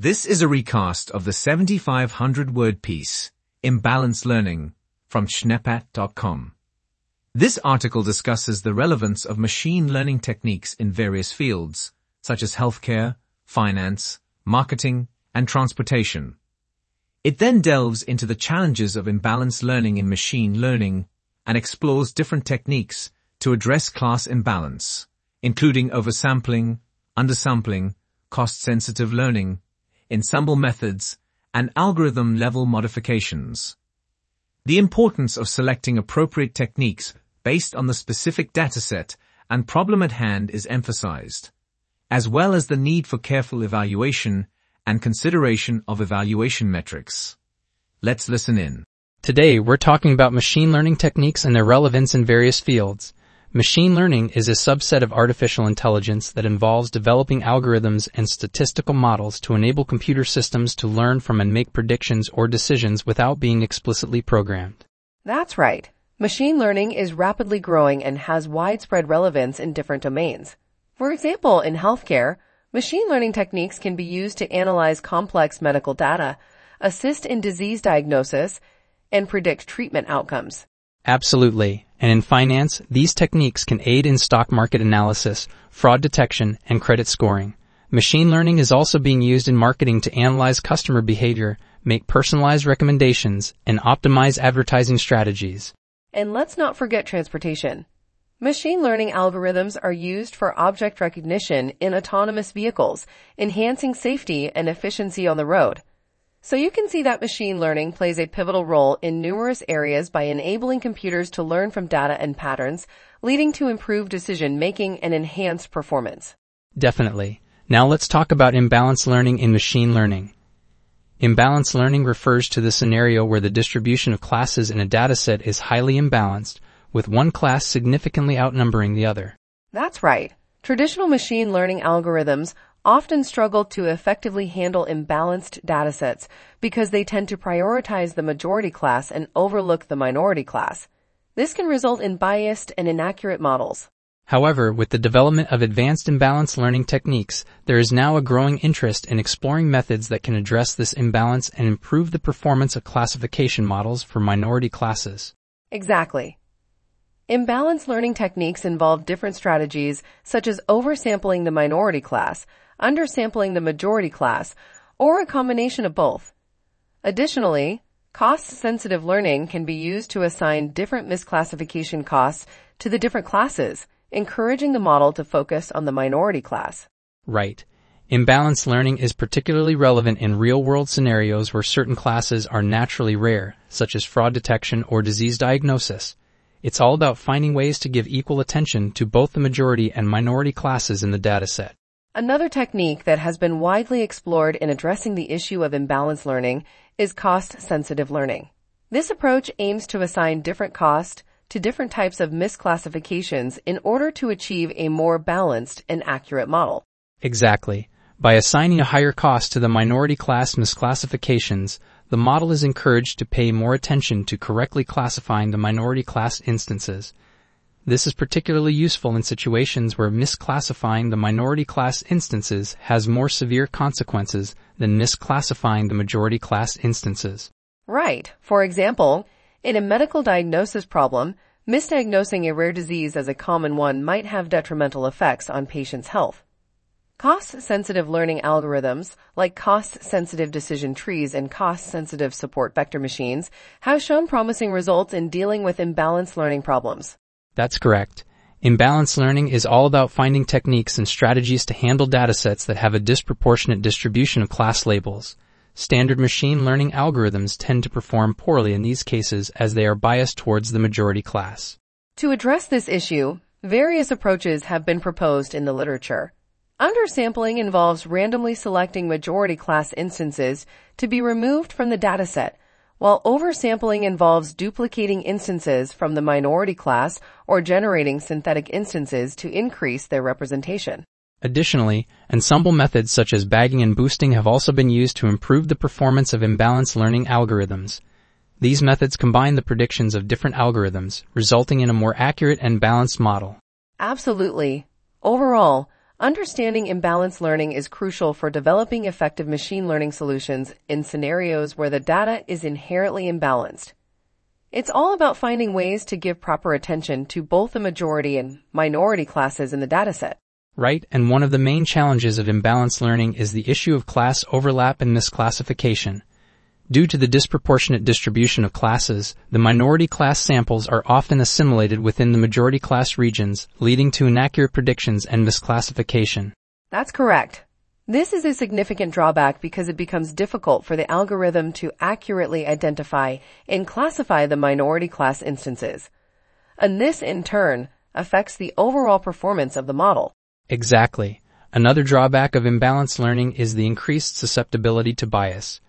This is a recast of the 7500 word piece, Imbalanced Learning, from Schneppat.com. This article discusses the relevance of machine learning techniques in various fields, such as healthcare, finance, marketing, and transportation. It then delves into the challenges of imbalanced learning in machine learning and explores different techniques to address class imbalance, including oversampling, undersampling, cost-sensitive learning, ensemble methods, and algorithm-level modifications. The importance of selecting appropriate techniques based on the specific dataset and problem at hand is emphasized, as well as the need for careful evaluation and consideration of evaluation metrics. Let's listen in. Today, we're talking about machine learning techniques and their relevance in various fields. Machine learning is a subset of artificial intelligence that involves developing algorithms and statistical models to enable computer systems to learn from and make predictions or decisions without being explicitly programmed. That's right. Machine learning is rapidly growing and has widespread relevance in different domains. For example, in healthcare, machine learning techniques can be used to analyze complex medical data, assist in disease diagnosis, and predict treatment outcomes. Absolutely. And in finance, these techniques can aid in stock market analysis, fraud detection, and credit scoring. Machine learning is also being used in marketing to analyze customer behavior, make personalized recommendations, and optimize advertising strategies. And let's not forget transportation. Machine learning algorithms are used for object recognition in autonomous vehicles, enhancing safety and efficiency on the road. So you can see that machine learning plays a pivotal role in numerous areas by enabling computers to learn from data and patterns, leading to improved decision making and enhanced performance. Definitely. Now let's talk about imbalanced learning in machine learning. Imbalanced learning refers to the scenario where the distribution of classes in a dataset is highly imbalanced, with one class significantly outnumbering the other. That's right. Traditional machine learning algorithms often struggle to effectively handle imbalanced datasets because they tend to prioritize the majority class and overlook the minority class. This can result in biased and inaccurate models. However, with the development of advanced imbalanced learning techniques, there is now a growing interest in exploring methods that can address this imbalance and improve the performance of classification models for minority classes. Exactly. Imbalanced learning techniques involve different strategies such as oversampling the minority class, undersampling the majority class, or a combination of both. Additionally, cost-sensitive learning can be used to assign different misclassification costs to the different classes, encouraging the model to focus on the minority class. Right. Imbalanced learning is particularly relevant in real-world scenarios where certain classes are naturally rare, such as fraud detection or disease diagnosis. It's all about finding ways to give equal attention to both the majority and minority classes in the dataset. Another technique that has been widely explored in addressing the issue of imbalanced learning is cost-sensitive learning. This approach aims to assign different cost to different types of misclassifications in order to achieve a more balanced and accurate model. Exactly. By assigning a higher cost to the minority class misclassifications, the model is encouraged to pay more attention to correctly classifying the minority class instances. This is particularly useful in situations where misclassifying the minority class instances has more severe consequences than misclassifying the majority class instances. Right. For example, in a medical diagnosis problem, misdiagnosing a rare disease as a common one might have detrimental effects on patients' health. Cost-sensitive learning algorithms, like cost-sensitive decision trees and cost-sensitive support vector machines, have shown promising results in dealing with imbalanced learning problems. That's correct. Imbalanced learning is all about finding techniques and strategies to handle datasets that have a disproportionate distribution of class labels. Standard machine learning algorithms tend to perform poorly in these cases as they are biased towards the majority class. To address this issue, various approaches have been proposed in the literature. Undersampling involves randomly selecting majority class instances to be removed from the dataset while oversampling involves duplicating instances from the minority class or generating synthetic instances to increase their representation. Additionally, ensemble methods such as bagging and boosting have also been used to improve the performance of imbalanced learning algorithms. These methods combine the predictions of different algorithms, resulting in a more accurate and balanced model. Absolutely. Overall, Understanding imbalanced learning is crucial for developing effective machine learning solutions in scenarios where the data is inherently imbalanced. It's all about finding ways to give proper attention to both the majority and minority classes in the dataset. Right, and one of the main challenges of imbalanced learning is the issue of class overlap and misclassification. Due to the disproportionate distribution of classes, the minority class samples are often assimilated within the majority class regions, leading to inaccurate predictions and misclassification. That's correct. This is a significant drawback because it becomes difficult for the algorithm to accurately identify and classify the minority class instances. And this, in turn, affects the overall performance of the model. Exactly. Another drawback of imbalanced learning is the increased susceptibility to bias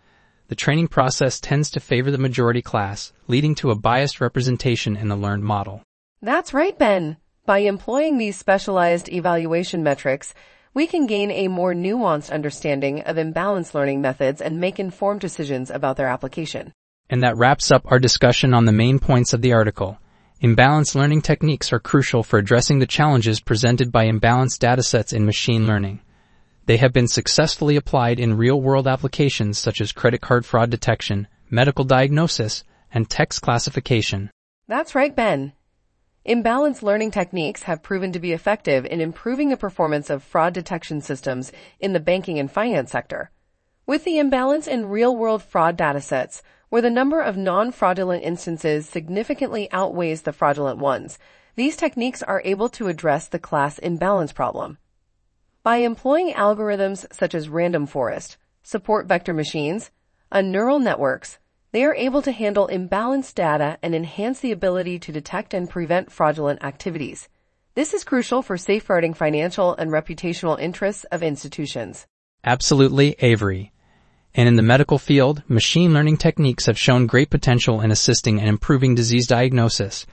the training process tends to favor the majority class, leading to a biased representation in the learned model. That's right, Ben. By employing these specialized evaluation metrics, we can gain a more nuanced understanding of imbalanced learning methods and make informed decisions about their application. And that wraps up our discussion on the main points of the article. Imbalanced learning techniques are crucial for addressing the challenges presented by imbalanced datasets in machine learning. They have been successfully applied in real-world applications such as credit card fraud detection, medical diagnosis, and text classification. That's right, Ben. Imbalanced learning techniques have proven to be effective in improving the performance of fraud detection systems in the banking and finance sector. With the imbalance in real-world fraud datasets, where the number of non-fraudulent instances significantly outweighs the fraudulent ones, these techniques are able to address the class imbalance problem. By employing algorithms such as random forest, support vector machines, and neural networks, they are able to handle imbalanced data and enhance the ability to detect and prevent fraudulent activities. This is crucial for safeguarding financial and reputational interests of institutions. Absolutely, Avery. And in the medical field, machine learning techniques have shown great potential in assisting and improving disease diagnosis.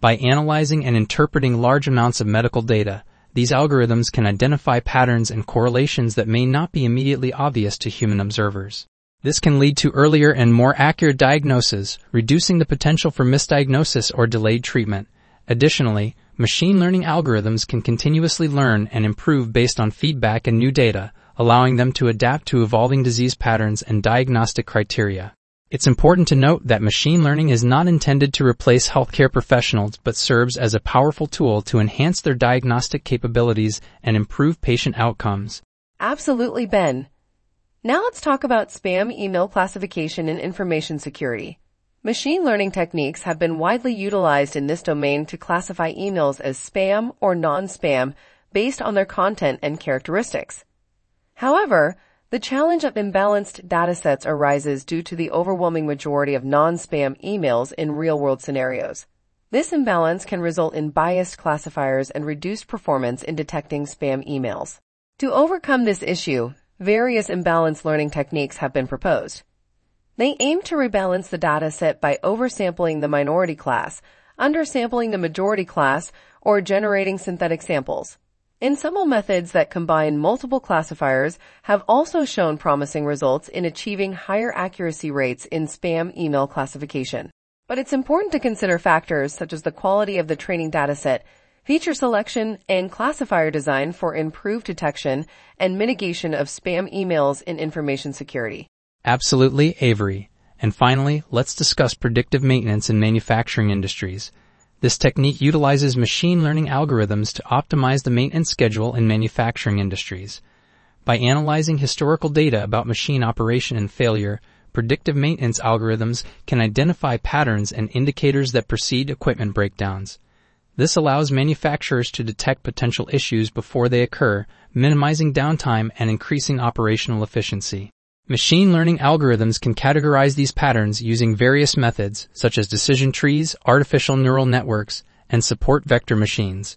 By analyzing and interpreting large amounts of medical data, these algorithms can identify patterns and correlations that may not be immediately obvious to human observers. This can lead to earlier and more accurate diagnosis, reducing the potential for misdiagnosis or delayed treatment. Additionally, machine learning algorithms can continuously learn and improve based on feedback and new data, allowing them to adapt to evolving disease patterns and diagnostic criteria. It's important to note that machine learning is not intended to replace healthcare professionals but serves as a powerful tool to enhance their diagnostic capabilities and improve patient outcomes. Absolutely, Ben. Now let's talk about spam email classification and information security. Machine learning techniques have been widely utilized in this domain to classify emails as spam or non-spam based on their content and characteristics. However, the challenge of imbalanced datasets arises due to the overwhelming majority of non-spam emails in real-world scenarios. This imbalance can result in biased classifiers and reduced performance in detecting spam emails. To overcome this issue, various imbalanced learning techniques have been proposed. They aim to rebalance the dataset by oversampling the minority class, undersampling the majority class, or generating synthetic samples. Ensemble methods that combine multiple classifiers have also shown promising results in achieving higher accuracy rates in spam email classification. But it's important to consider factors such as the quality of the training dataset, feature selection, and classifier design for improved detection and mitigation of spam emails in information security. Absolutely, Avery. And finally, let's discuss predictive maintenance in manufacturing industries. This technique utilizes machine learning algorithms to optimize the maintenance schedule in manufacturing industries. By analyzing historical data about machine operation and failure, predictive maintenance algorithms can identify patterns and indicators that precede equipment breakdowns. This allows manufacturers to detect potential issues before they occur, minimizing downtime and increasing operational efficiency. Machine learning algorithms can categorize these patterns using various methods, such as decision trees, artificial neural networks, and support vector machines.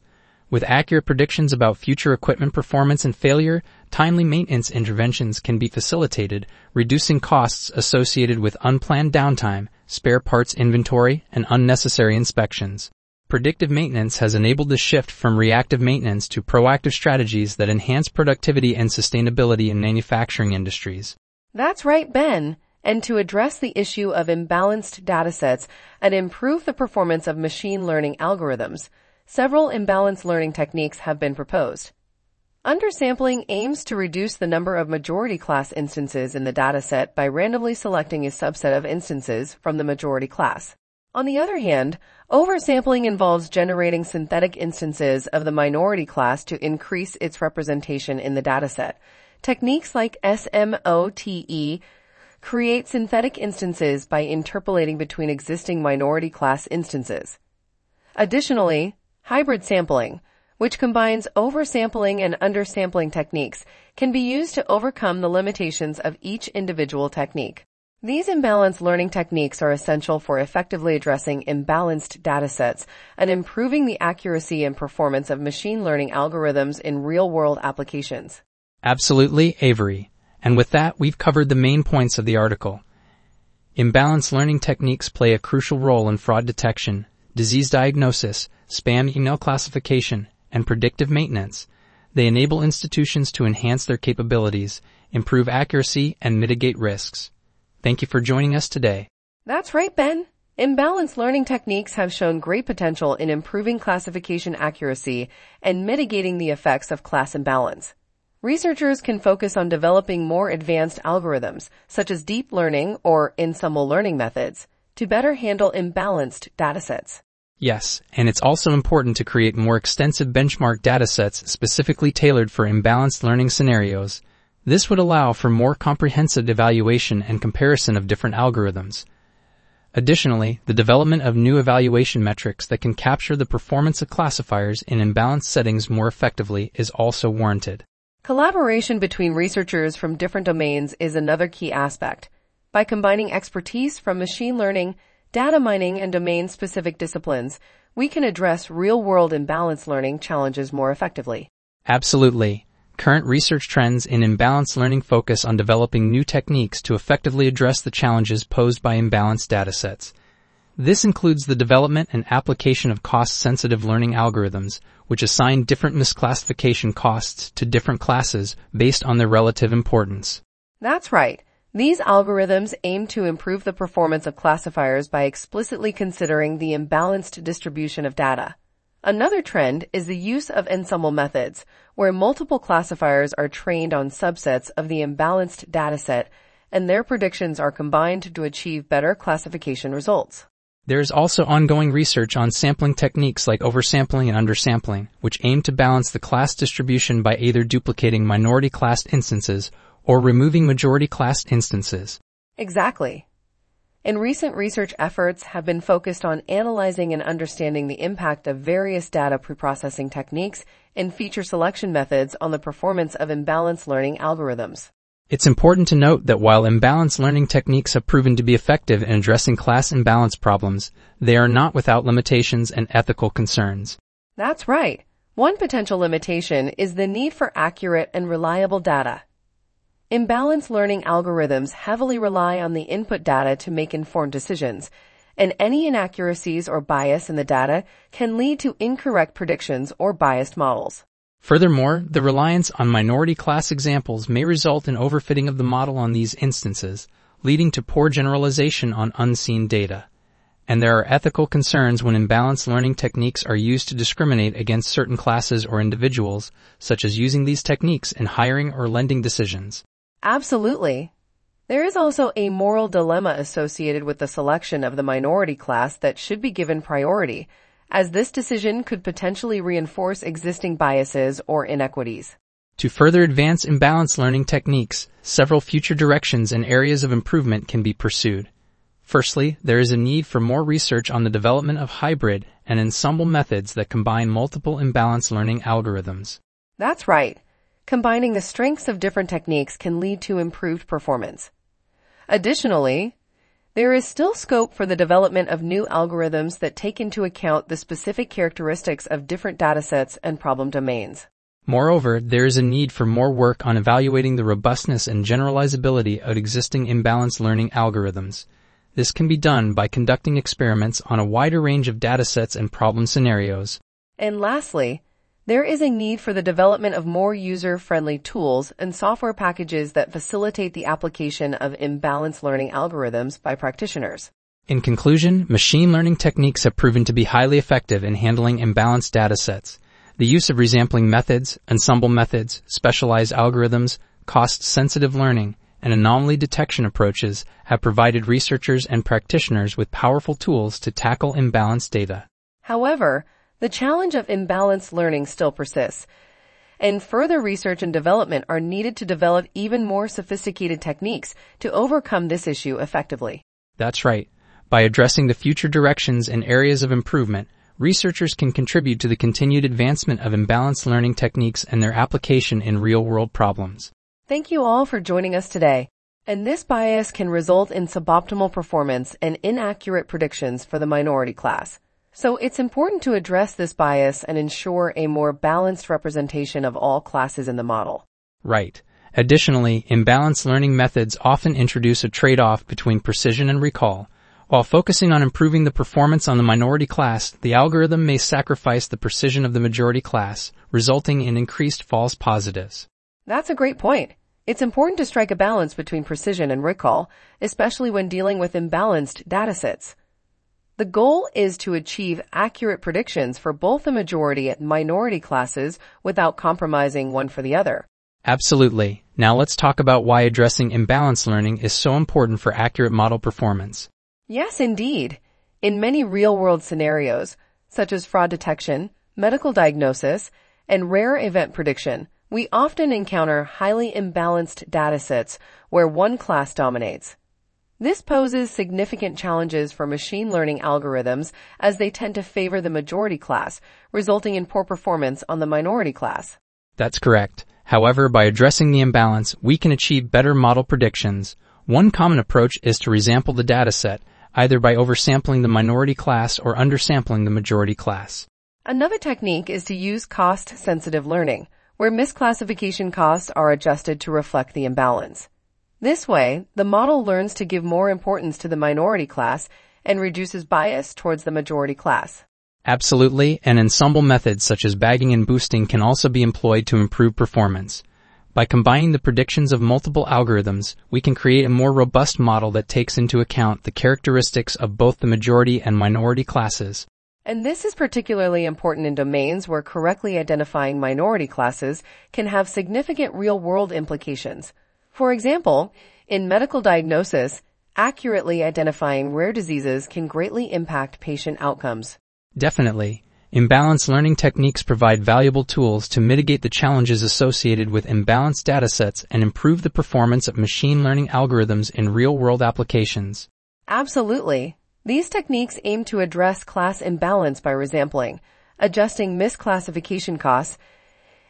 With accurate predictions about future equipment performance and failure, timely maintenance interventions can be facilitated, reducing costs associated with unplanned downtime, spare parts inventory, and unnecessary inspections. Predictive maintenance has enabled the shift from reactive maintenance to proactive strategies that enhance productivity and sustainability in manufacturing industries. That's right, Ben. And to address the issue of imbalanced datasets and improve the performance of machine learning algorithms, several imbalanced learning techniques have been proposed. Undersampling aims to reduce the number of majority class instances in the dataset by randomly selecting a subset of instances from the majority class. On the other hand, oversampling involves generating synthetic instances of the minority class to increase its representation in the dataset. Techniques like SMOTE create synthetic instances by interpolating between existing minority class instances. Additionally, hybrid sampling, which combines oversampling and undersampling techniques, can be used to overcome the limitations of each individual technique. These imbalanced learning techniques are essential for effectively addressing imbalanced datasets and improving the accuracy and performance of machine learning algorithms in real-world applications. Absolutely, Avery. And with that, we've covered the main points of the article. Imbalanced learning techniques play a crucial role in fraud detection, disease diagnosis, spam email classification, and predictive maintenance. They enable institutions to enhance their capabilities, improve accuracy, and mitigate risks. Thank you for joining us today. That's right, Ben. Imbalanced learning techniques have shown great potential in improving classification accuracy and mitigating the effects of class imbalance. Researchers can focus on developing more advanced algorithms, such as deep learning or ensemble learning methods, to better handle imbalanced datasets. Yes, and it's also important to create more extensive benchmark datasets specifically tailored for imbalanced learning scenarios this would allow for more comprehensive evaluation and comparison of different algorithms. Additionally, the development of new evaluation metrics that can capture the performance of classifiers in imbalanced settings more effectively is also warranted. Collaboration between researchers from different domains is another key aspect. By combining expertise from machine learning, data mining, and domain-specific disciplines, we can address real-world imbalance learning challenges more effectively. Absolutely. Current research trends in imbalanced learning focus on developing new techniques to effectively address the challenges posed by imbalanced datasets. This includes the development and application of cost-sensitive learning algorithms, which assign different misclassification costs to different classes based on their relative importance. That's right. These algorithms aim to improve the performance of classifiers by explicitly considering the imbalanced distribution of data. Another trend is the use of ensemble methods, where multiple classifiers are trained on subsets of the imbalanced dataset and their predictions are combined to achieve better classification results. There is also ongoing research on sampling techniques like oversampling and undersampling, which aim to balance the class distribution by either duplicating minority class instances or removing majority class instances. Exactly and recent research efforts have been focused on analyzing and understanding the impact of various data preprocessing techniques and feature selection methods on the performance of imbalanced learning algorithms. It's important to note that while imbalanced learning techniques have proven to be effective in addressing class imbalance problems, they are not without limitations and ethical concerns. That's right. One potential limitation is the need for accurate and reliable data. Imbalanced learning algorithms heavily rely on the input data to make informed decisions, and any inaccuracies or bias in the data can lead to incorrect predictions or biased models. Furthermore, the reliance on minority class examples may result in overfitting of the model on these instances, leading to poor generalization on unseen data. And there are ethical concerns when imbalanced learning techniques are used to discriminate against certain classes or individuals, such as using these techniques in hiring or lending decisions. Absolutely. There is also a moral dilemma associated with the selection of the minority class that should be given priority, as this decision could potentially reinforce existing biases or inequities. To further advance imbalanced learning techniques, several future directions and areas of improvement can be pursued. Firstly, there is a need for more research on the development of hybrid and ensemble methods that combine multiple imbalanced learning algorithms. That's right. Combining the strengths of different techniques can lead to improved performance. Additionally, there is still scope for the development of new algorithms that take into account the specific characteristics of different datasets and problem domains. Moreover, there is a need for more work on evaluating the robustness and generalizability of existing imbalanced learning algorithms. This can be done by conducting experiments on a wider range of datasets and problem scenarios. And lastly, there is a need for the development of more user-friendly tools and software packages that facilitate the application of imbalanced learning algorithms by practitioners. In conclusion, machine learning techniques have proven to be highly effective in handling imbalanced datasets. The use of resampling methods, ensemble methods, specialized algorithms, cost-sensitive learning, and anomaly detection approaches have provided researchers and practitioners with powerful tools to tackle imbalanced data. However, the challenge of imbalanced learning still persists, and further research and development are needed to develop even more sophisticated techniques to overcome this issue effectively. That's right. By addressing the future directions and areas of improvement, researchers can contribute to the continued advancement of imbalanced learning techniques and their application in real-world problems. Thank you all for joining us today. And this bias can result in suboptimal performance and inaccurate predictions for the minority class. So it's important to address this bias and ensure a more balanced representation of all classes in the model. Right. Additionally, imbalanced learning methods often introduce a trade-off between precision and recall. While focusing on improving the performance on the minority class, the algorithm may sacrifice the precision of the majority class, resulting in increased false positives. That's a great point. It's important to strike a balance between precision and recall, especially when dealing with imbalanced datasets. The goal is to achieve accurate predictions for both the majority and minority classes without compromising one for the other. Absolutely. Now let's talk about why addressing imbalanced learning is so important for accurate model performance. Yes, indeed. In many real-world scenarios, such as fraud detection, medical diagnosis, and rare event prediction, we often encounter highly imbalanced datasets where one class dominates. This poses significant challenges for machine learning algorithms as they tend to favor the majority class, resulting in poor performance on the minority class. That's correct. However, by addressing the imbalance, we can achieve better model predictions. One common approach is to resample the dataset, either by oversampling the minority class or undersampling the majority class. Another technique is to use cost-sensitive learning where misclassification costs are adjusted to reflect the imbalance. This way, the model learns to give more importance to the minority class and reduces bias towards the majority class. Absolutely, and ensemble methods such as bagging and boosting can also be employed to improve performance. By combining the predictions of multiple algorithms, we can create a more robust model that takes into account the characteristics of both the majority and minority classes, and this is particularly important in domains where correctly identifying minority classes can have significant real-world implications. For example, in medical diagnosis, accurately identifying rare diseases can greatly impact patient outcomes. Definitely. Imbalanced learning techniques provide valuable tools to mitigate the challenges associated with imbalanced datasets and improve the performance of machine learning algorithms in real-world applications. Absolutely. These techniques aim to address class imbalance by resampling, adjusting misclassification costs,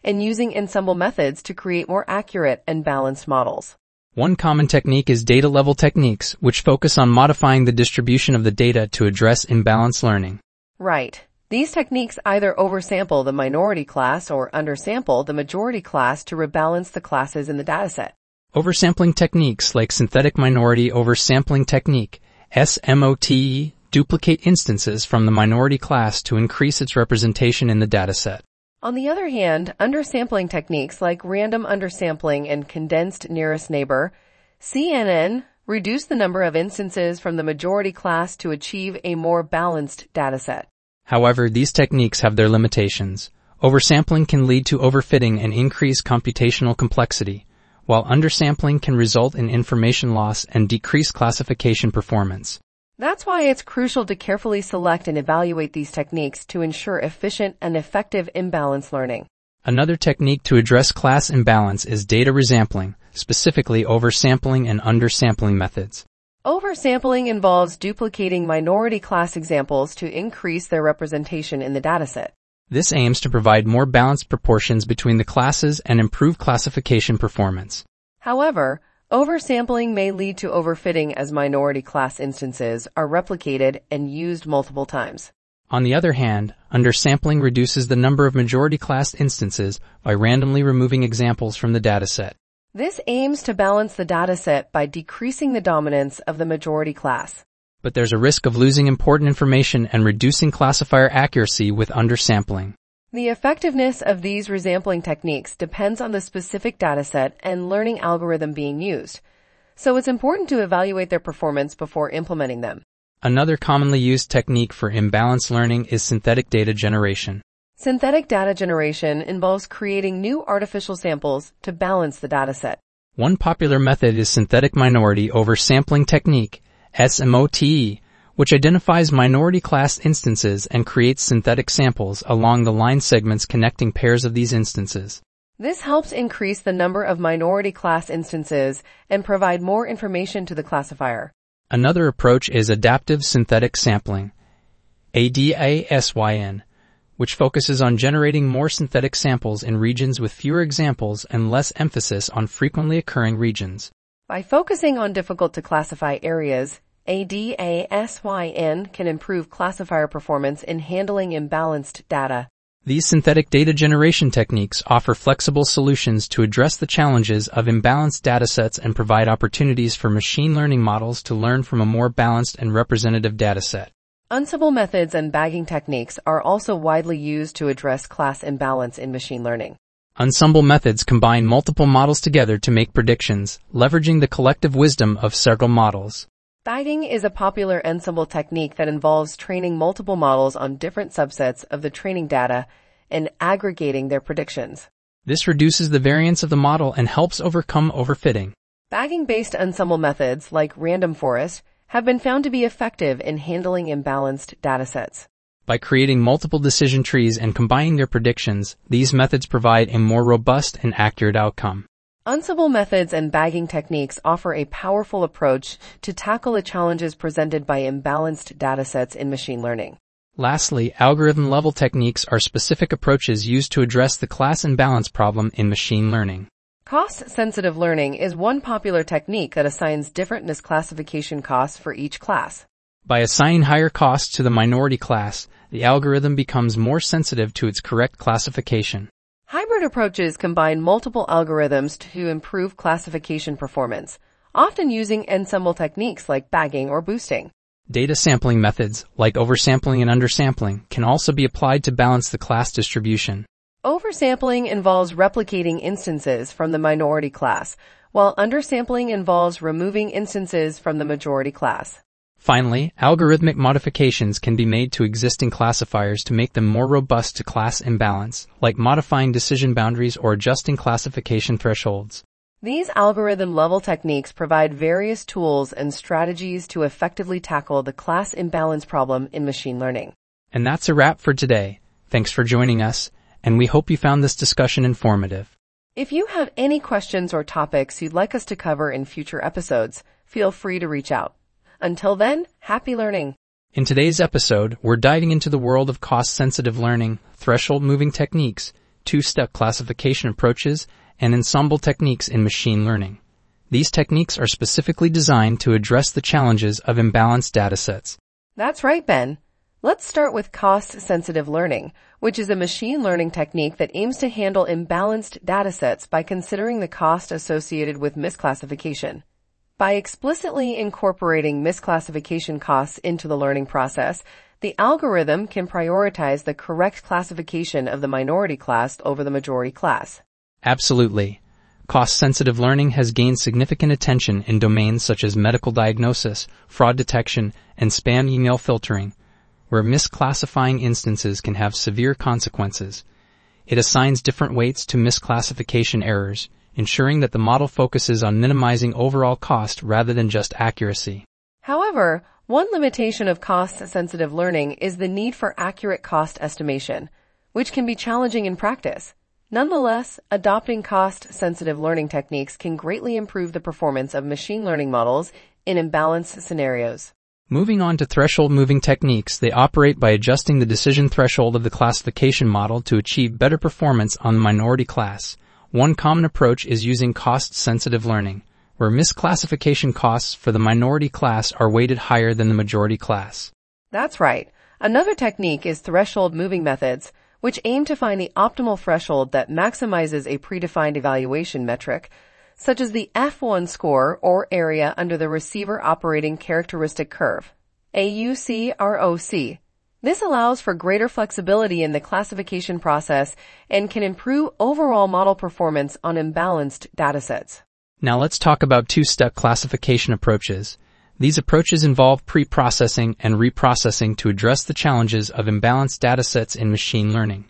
and using ensemble methods to create more accurate and balanced models. One common technique is data level techniques, which focus on modifying the distribution of the data to address imbalanced learning. Right. These techniques either oversample the minority class or undersample the majority class to rebalance the classes in the dataset. Oversampling techniques like synthetic minority oversampling technique SMOTE duplicate instances from the minority class to increase its representation in the dataset. On the other hand, undersampling techniques like random undersampling and condensed nearest neighbor, CNN, reduce the number of instances from the majority class to achieve a more balanced dataset. However, these techniques have their limitations. Oversampling can lead to overfitting and increase computational complexity, while undersampling can result in information loss and decrease classification performance. That's why it's crucial to carefully select and evaluate these techniques to ensure efficient and effective imbalance learning. Another technique to address class imbalance is data resampling, specifically oversampling and undersampling methods. Oversampling involves duplicating minority class examples to increase their representation in the dataset. This aims to provide more balanced proportions between the classes and improve classification performance. However, oversampling may lead to overfitting as minority class instances are replicated and used multiple times. On the other hand, undersampling reduces the number of majority class instances by randomly removing examples from the dataset. This aims to balance the dataset by decreasing the dominance of the majority class but there's a risk of losing important information and reducing classifier accuracy with undersampling. The effectiveness of these resampling techniques depends on the specific dataset and learning algorithm being used, so it's important to evaluate their performance before implementing them. Another commonly used technique for imbalanced learning is synthetic data generation. Synthetic data generation involves creating new artificial samples to balance the dataset. One popular method is synthetic minority oversampling technique, SMOTE, which identifies minority class instances and creates synthetic samples along the line segments connecting pairs of these instances. This helps increase the number of minority class instances and provide more information to the classifier. Another approach is adaptive synthetic sampling, ADASYN, which focuses on generating more synthetic samples in regions with fewer examples and less emphasis on frequently occurring regions. By focusing on difficult to classify areas, ADASYN can improve classifier performance in handling imbalanced data. These synthetic data generation techniques offer flexible solutions to address the challenges of imbalanced datasets and provide opportunities for machine learning models to learn from a more balanced and representative dataset. Ensemble methods and bagging techniques are also widely used to address class imbalance in machine learning. Ensemble methods combine multiple models together to make predictions, leveraging the collective wisdom of several models. Bagging is a popular ensemble technique that involves training multiple models on different subsets of the training data and aggregating their predictions. This reduces the variance of the model and helps overcome overfitting. Bagging-based ensemble methods like random forest have been found to be effective in handling imbalanced datasets. By creating multiple decision trees and combining their predictions, these methods provide a more robust and accurate outcome. Ensemble methods and bagging techniques offer a powerful approach to tackle the challenges presented by imbalanced datasets in machine learning. Lastly, algorithm level techniques are specific approaches used to address the class imbalance problem in machine learning. Cost-sensitive learning is one popular technique that assigns different misclassification costs for each class. By assigning higher costs to the minority class, the algorithm becomes more sensitive to its correct classification. Hybrid approaches combine multiple algorithms to improve classification performance, often using ensemble techniques like bagging or boosting. Data sampling methods, like oversampling and undersampling, can also be applied to balance the class distribution. Oversampling involves replicating instances from the minority class, while undersampling involves removing instances from the majority class. Finally, algorithmic modifications can be made to existing classifiers to make them more robust to class imbalance, like modifying decision boundaries or adjusting classification thresholds. These algorithm level techniques provide various tools and strategies to effectively tackle the class imbalance problem in machine learning. And that's a wrap for today. Thanks for joining us and we hope you found this discussion informative. If you have any questions or topics you'd like us to cover in future episodes, feel free to reach out. Until then, happy learning. In today's episode, we're diving into the world of cost-sensitive learning, threshold moving techniques, two-step classification approaches, and ensemble techniques in machine learning. These techniques are specifically designed to address the challenges of imbalanced datasets. That's right, Ben. Let's start with cost-sensitive learning, which is a machine learning technique that aims to handle imbalanced datasets by considering the cost associated with misclassification. By explicitly incorporating misclassification costs into the learning process, the algorithm can prioritize the correct classification of the minority class over the majority class. Absolutely. Cost-sensitive learning has gained significant attention in domains such as medical diagnosis, fraud detection, and spam email filtering, where misclassifying instances can have severe consequences. It assigns different weights to misclassification errors, ensuring that the model focuses on minimizing overall cost rather than just accuracy. However, one limitation of cost-sensitive learning is the need for accurate cost estimation, which can be challenging in practice. Nonetheless, adopting cost-sensitive learning techniques can greatly improve the performance of machine learning models in imbalanced scenarios. Moving on to threshold moving techniques, they operate by adjusting the decision threshold of the classification model to achieve better performance on the minority class. One common approach is using cost-sensitive learning, where misclassification costs for the minority class are weighted higher than the majority class. That's right. Another technique is threshold moving methods, which aim to find the optimal threshold that maximizes a predefined evaluation metric such as the F1 score or area under the receiver operating characteristic curve, AUCROC. This allows for greater flexibility in the classification process and can improve overall model performance on imbalanced datasets. Now let's talk about two-step classification approaches. These approaches involve pre-processing and reprocessing to address the challenges of imbalanced datasets in machine learning.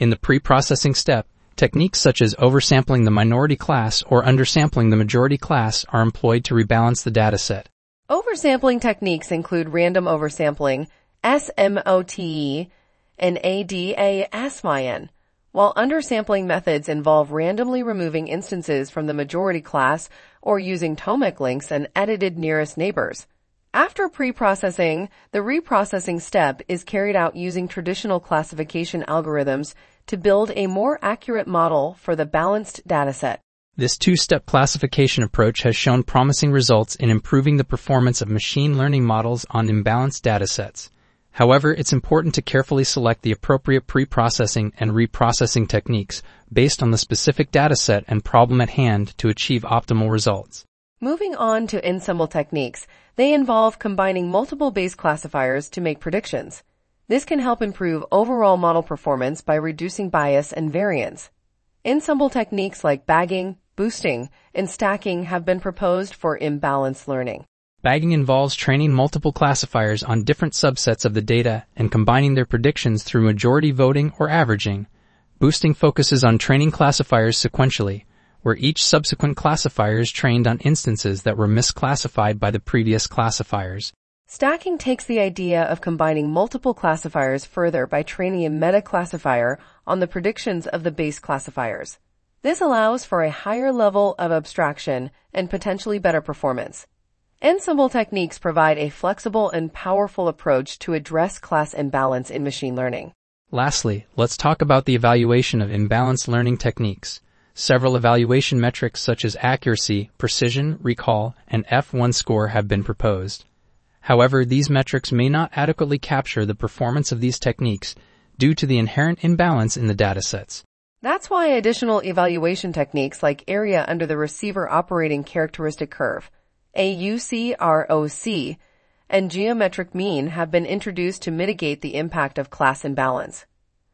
In the pre-processing step, techniques such as oversampling the minority class or undersampling the majority class are employed to rebalance the dataset. Oversampling techniques include random oversampling, SMOTE, and ADASYN, while undersampling methods involve randomly removing instances from the majority class or using Tomek links and edited nearest neighbors. After pre-processing, the reprocessing step is carried out using traditional classification algorithms to build a more accurate model for the balanced dataset. This two-step classification approach has shown promising results in improving the performance of machine learning models on imbalanced datasets. However, it's important to carefully select the appropriate pre-processing and reprocessing techniques based on the specific dataset and problem at hand to achieve optimal results. Moving on to ensemble techniques, they involve combining multiple base classifiers to make predictions. This can help improve overall model performance by reducing bias and variance. Ensemble techniques like bagging, boosting, and stacking have been proposed for imbalanced learning. Bagging involves training multiple classifiers on different subsets of the data and combining their predictions through majority voting or averaging. Boosting focuses on training classifiers sequentially, where each subsequent classifier is trained on instances that were misclassified by the previous classifiers. Stacking takes the idea of combining multiple classifiers further by training a meta-classifier on the predictions of the base classifiers. This allows for a higher level of abstraction and potentially better performance. Ensemble techniques provide a flexible and powerful approach to address class imbalance in machine learning. Lastly, let's talk about the evaluation of imbalanced learning techniques. Several evaluation metrics such as accuracy, precision, recall, and F1 score have been proposed. However, these metrics may not adequately capture the performance of these techniques due to the inherent imbalance in the datasets. That's why additional evaluation techniques like area under the receiver operating characteristic curve, AUCROC, and geometric mean have been introduced to mitigate the impact of class imbalance.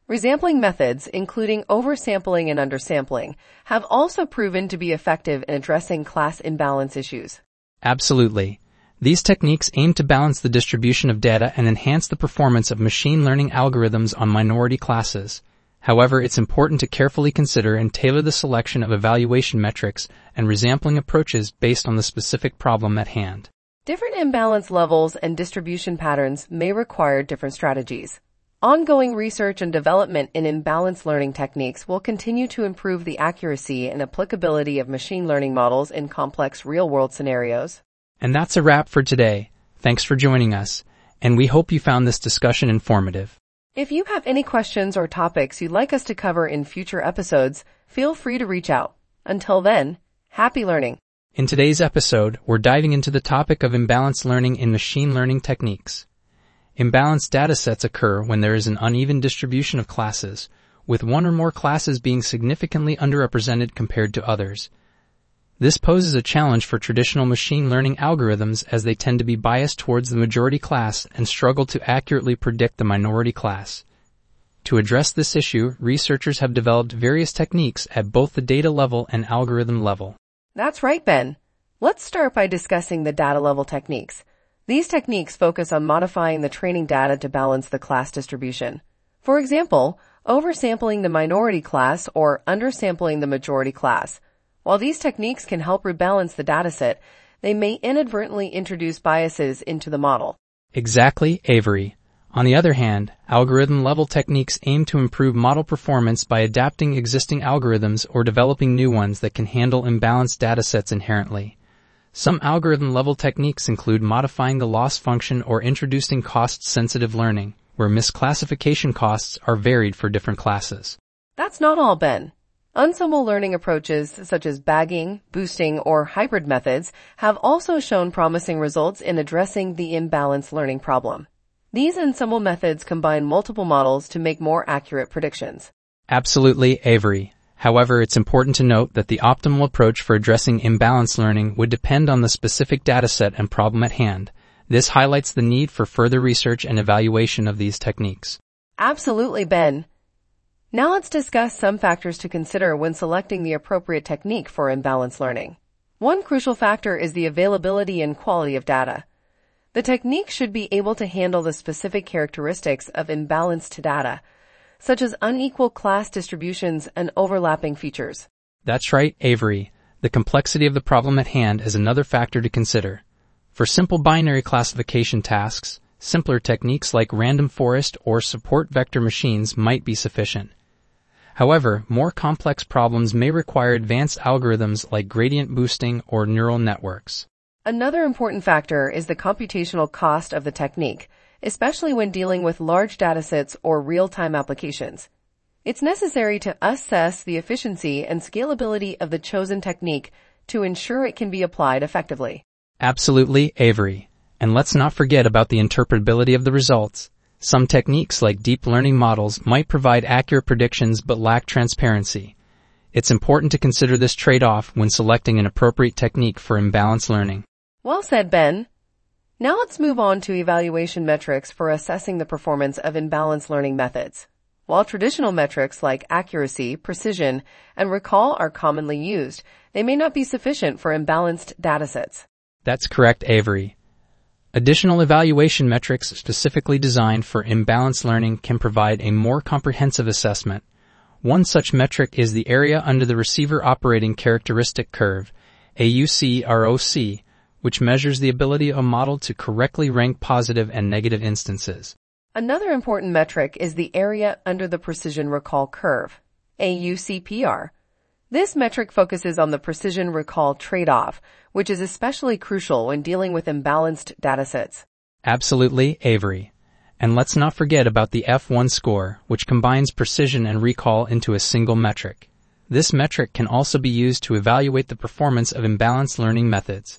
Resampling methods, including oversampling and undersampling, have also proven to be effective in addressing class imbalance issues. Absolutely. These techniques aim to balance the distribution of data and enhance the performance of machine learning algorithms on minority classes. However, it's important to carefully consider and tailor the selection of evaluation metrics and resampling approaches based on the specific problem at hand. Different imbalance levels and distribution patterns may require different strategies. Ongoing research and development in imbalanced learning techniques will continue to improve the accuracy and applicability of machine learning models in complex real-world scenarios. And that's a wrap for today. Thanks for joining us, and we hope you found this discussion informative. If you have any questions or topics you'd like us to cover in future episodes, feel free to reach out. Until then, happy learning. In today's episode, we're diving into the topic of imbalanced learning in machine learning techniques. Imbalanced datasets occur when there is an uneven distribution of classes, with one or more classes being significantly underrepresented compared to others. This poses a challenge for traditional machine learning algorithms as they tend to be biased towards the majority class and struggle to accurately predict the minority class. To address this issue, researchers have developed various techniques at both the data level and algorithm level. That's right, Ben. Let's start by discussing the data level techniques. These techniques focus on modifying the training data to balance the class distribution. For example, oversampling the minority class or undersampling the majority class. While these techniques can help rebalance the dataset, they may inadvertently introduce biases into the model. Exactly, Avery. On the other hand, algorithm level techniques aim to improve model performance by adapting existing algorithms or developing new ones that can handle imbalanced datasets inherently. Some algorithm level techniques include modifying the loss function or introducing cost sensitive learning, where misclassification costs are varied for different classes. That's not all, Ben. Ensemble learning approaches such as bagging, boosting, or hybrid methods have also shown promising results in addressing the imbalanced learning problem. These ensemble methods combine multiple models to make more accurate predictions. Absolutely, Avery. However, it's important to note that the optimal approach for addressing imbalanced learning would depend on the specific dataset and problem at hand. This highlights the need for further research and evaluation of these techniques. Absolutely, Ben. Now let's discuss some factors to consider when selecting the appropriate technique for imbalanced learning. One crucial factor is the availability and quality of data. The technique should be able to handle the specific characteristics of imbalanced data, such as unequal class distributions and overlapping features. That's right, Avery. The complexity of the problem at hand is another factor to consider. For simple binary classification tasks, simpler techniques like random forest or support vector machines might be sufficient. However, more complex problems may require advanced algorithms like gradient boosting or neural networks. Another important factor is the computational cost of the technique, especially when dealing with large datasets or real-time applications. It's necessary to assess the efficiency and scalability of the chosen technique to ensure it can be applied effectively. Absolutely, Avery. And let's not forget about the interpretability of the results. Some techniques like deep learning models might provide accurate predictions but lack transparency. It's important to consider this trade-off when selecting an appropriate technique for imbalanced learning. Well said, Ben. Now let's move on to evaluation metrics for assessing the performance of imbalanced learning methods. While traditional metrics like accuracy, precision, and recall are commonly used, they may not be sufficient for imbalanced datasets. That's correct, Avery. Additional evaluation metrics specifically designed for imbalanced learning can provide a more comprehensive assessment. One such metric is the area under the receiver operating characteristic curve, AUC-ROC, which measures the ability of a model to correctly rank positive and negative instances. Another important metric is the area under the precision recall curve, AUCPR. This metric focuses on the precision recall trade-off, which is especially crucial when dealing with imbalanced datasets. Absolutely, Avery. And let's not forget about the F1 score, which combines precision and recall into a single metric. This metric can also be used to evaluate the performance of imbalanced learning methods.